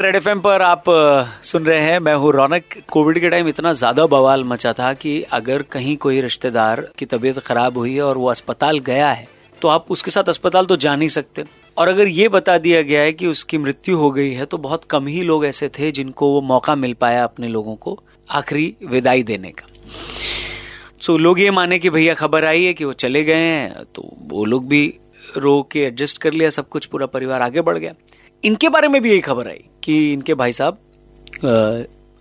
Red F पर आप सुन रहे हैं। मैं हूँ रौनक। कोविड के टाइम इतना ज़्यादा बवाल मचा था कि अगर कहीं कोई रिश्तेदार की तबीयत खराब हुई है और वो अस्पताल गया है तो आप उसके साथ अस्पताल तो जा नहीं सकते। और अगर ये बता दिया गया है कि उसकी मृत्यु हो गई है तो बहुत कम ही लोग ऐसे थे जिनको वो मौका मिल पाया अपने लोगों को आखिरी विदाई देने का। सो लोग ये माने कि भैया खबर आई है कि वो चले गए हैं तो वो लोग भी रो के एडजस्ट कर लिया, सब कुछ पूरा परिवार आगे बढ़ गया। इनके बारे में भी यही खबर आई कि इनके भाई साहब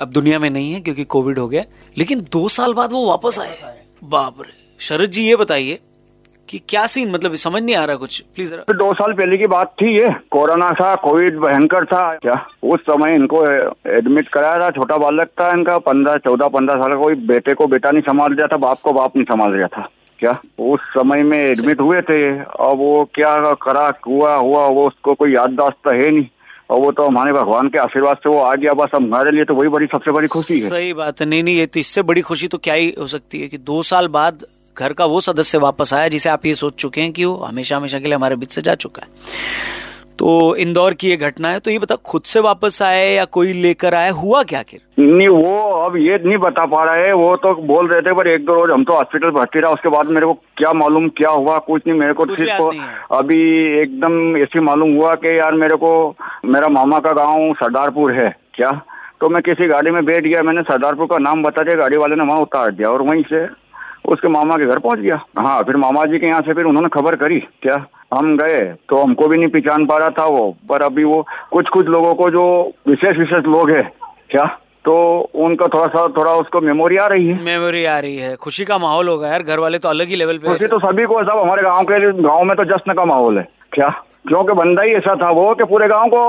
अब दुनिया में नहीं है क्योंकि कोविड हो गया, लेकिन दो साल बाद वो वापस आए बाप रे। शरद जी, ये बताइए कि क्या सीन मतलब समझ नहीं आ रहा कुछ। प्लीज़ तो दो साल पहले की बात थी ये। कोरोना था, कोविड भयंकर था, क्या? उस समय इनको एडमिट कराया था, छोटा बालक था इनका, पंद्रह, चौदह, पंद्रह साल का, कोई बेटे को बेटा नहीं संभाल रहा था, बाप को बाप नहीं संभाल रहा था। क्या? उस समय में एडमिट हुए थे। अब वो क्या करा हुआ हुआ, वो उसको कोई याददाश्त है नहीं। और वो तो हमारे भगवान के आशीर्वाद से वो आ गया, बस हमारे लिए तो वही बड़ी, सबसे बड़ी खुशी है। सही बात है। नहीं नहीं, ये तो इससे बड़ी खुशी तो क्या ही हो सकती है कि दो साल बाद घर का वो सदस्य वापस आया जिसे आप ये सोच चुके हैं कि वो हमेशा हमेशा के लिए हमारे बीच से जा चुका है। तो इंदौर की ये घटना है तो ये बता खुद से वापस आए या कोई लेकर आए हुआ क्या फिर नहीं वो अब ये नहीं बता पा रहा है वो तो बोल रहे थे पर एक दो रोज हम तो हॉस्पिटल भर्ती रहा उसके बाद मेरे को क्या मालूम क्या हुआ कुछ नहीं मेरे को सिर्फ़ अभी एकदम ऐसे मालूम हुआ कि यार मेरे को मेरा मामा का गाँव सरदारपुर है क्या? तो मैं किसी गाड़ी में बैठ गया मैंने सरदारपुर का नाम बता दिया गाड़ी वाले ने वहाँ उतार दिया और वहीं से उसके मामा के घर पहुँच गया। हाँ फिर मामा जी के यहाँ से फिर उन्होंने खबर करी क्या? हम गए तो हमको भी नहीं पहचान पा रहा था वो। पर अभी वो कुछ कुछ लोगों को जो विशेष विशेष लोग है क्या? तो उनका थोड़ा सा थोड़ा उसको मेमोरी आ रही है। मेमोरी आ रही है। खुशी का माहौल होगा यार। घर वाले तो अलग ही लेवल पे खुशी तो सभी को सब हमारे गाँव के गाँव में तो जश्न का माहौल है क्या? क्योंकि बंदा ही ऐसा था वो कि पूरे गाँव को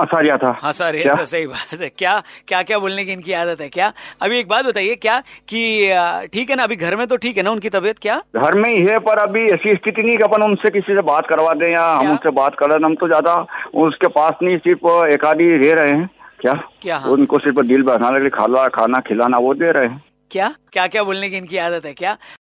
हंसा रिया था। हंसा रिया था सही बात है। क्या क्या क्या बोलने की इनकी आदत है? क्या? अभी एक बात बताइए क्या कि ठीक है ना अभी घर में तो ठीक है ना उनकी तबीयत क्या? घर में ही है पर अभी ऐसी स्थिति नहीं कि अपन उनसे किसी से बात करवा दें या हम उनसे बात कर रहे हम तो ज़्यादा उसके पास नहीं सिर्फ़ एक आदि रह रहे हैं। क्या? क्या हाँ? उनको सिर्फ़ दिल के लिए खाना खाना खिलाना वो दे रहे हैं। क्या? क्या क्या बोलने की इनकी आदत है क्या?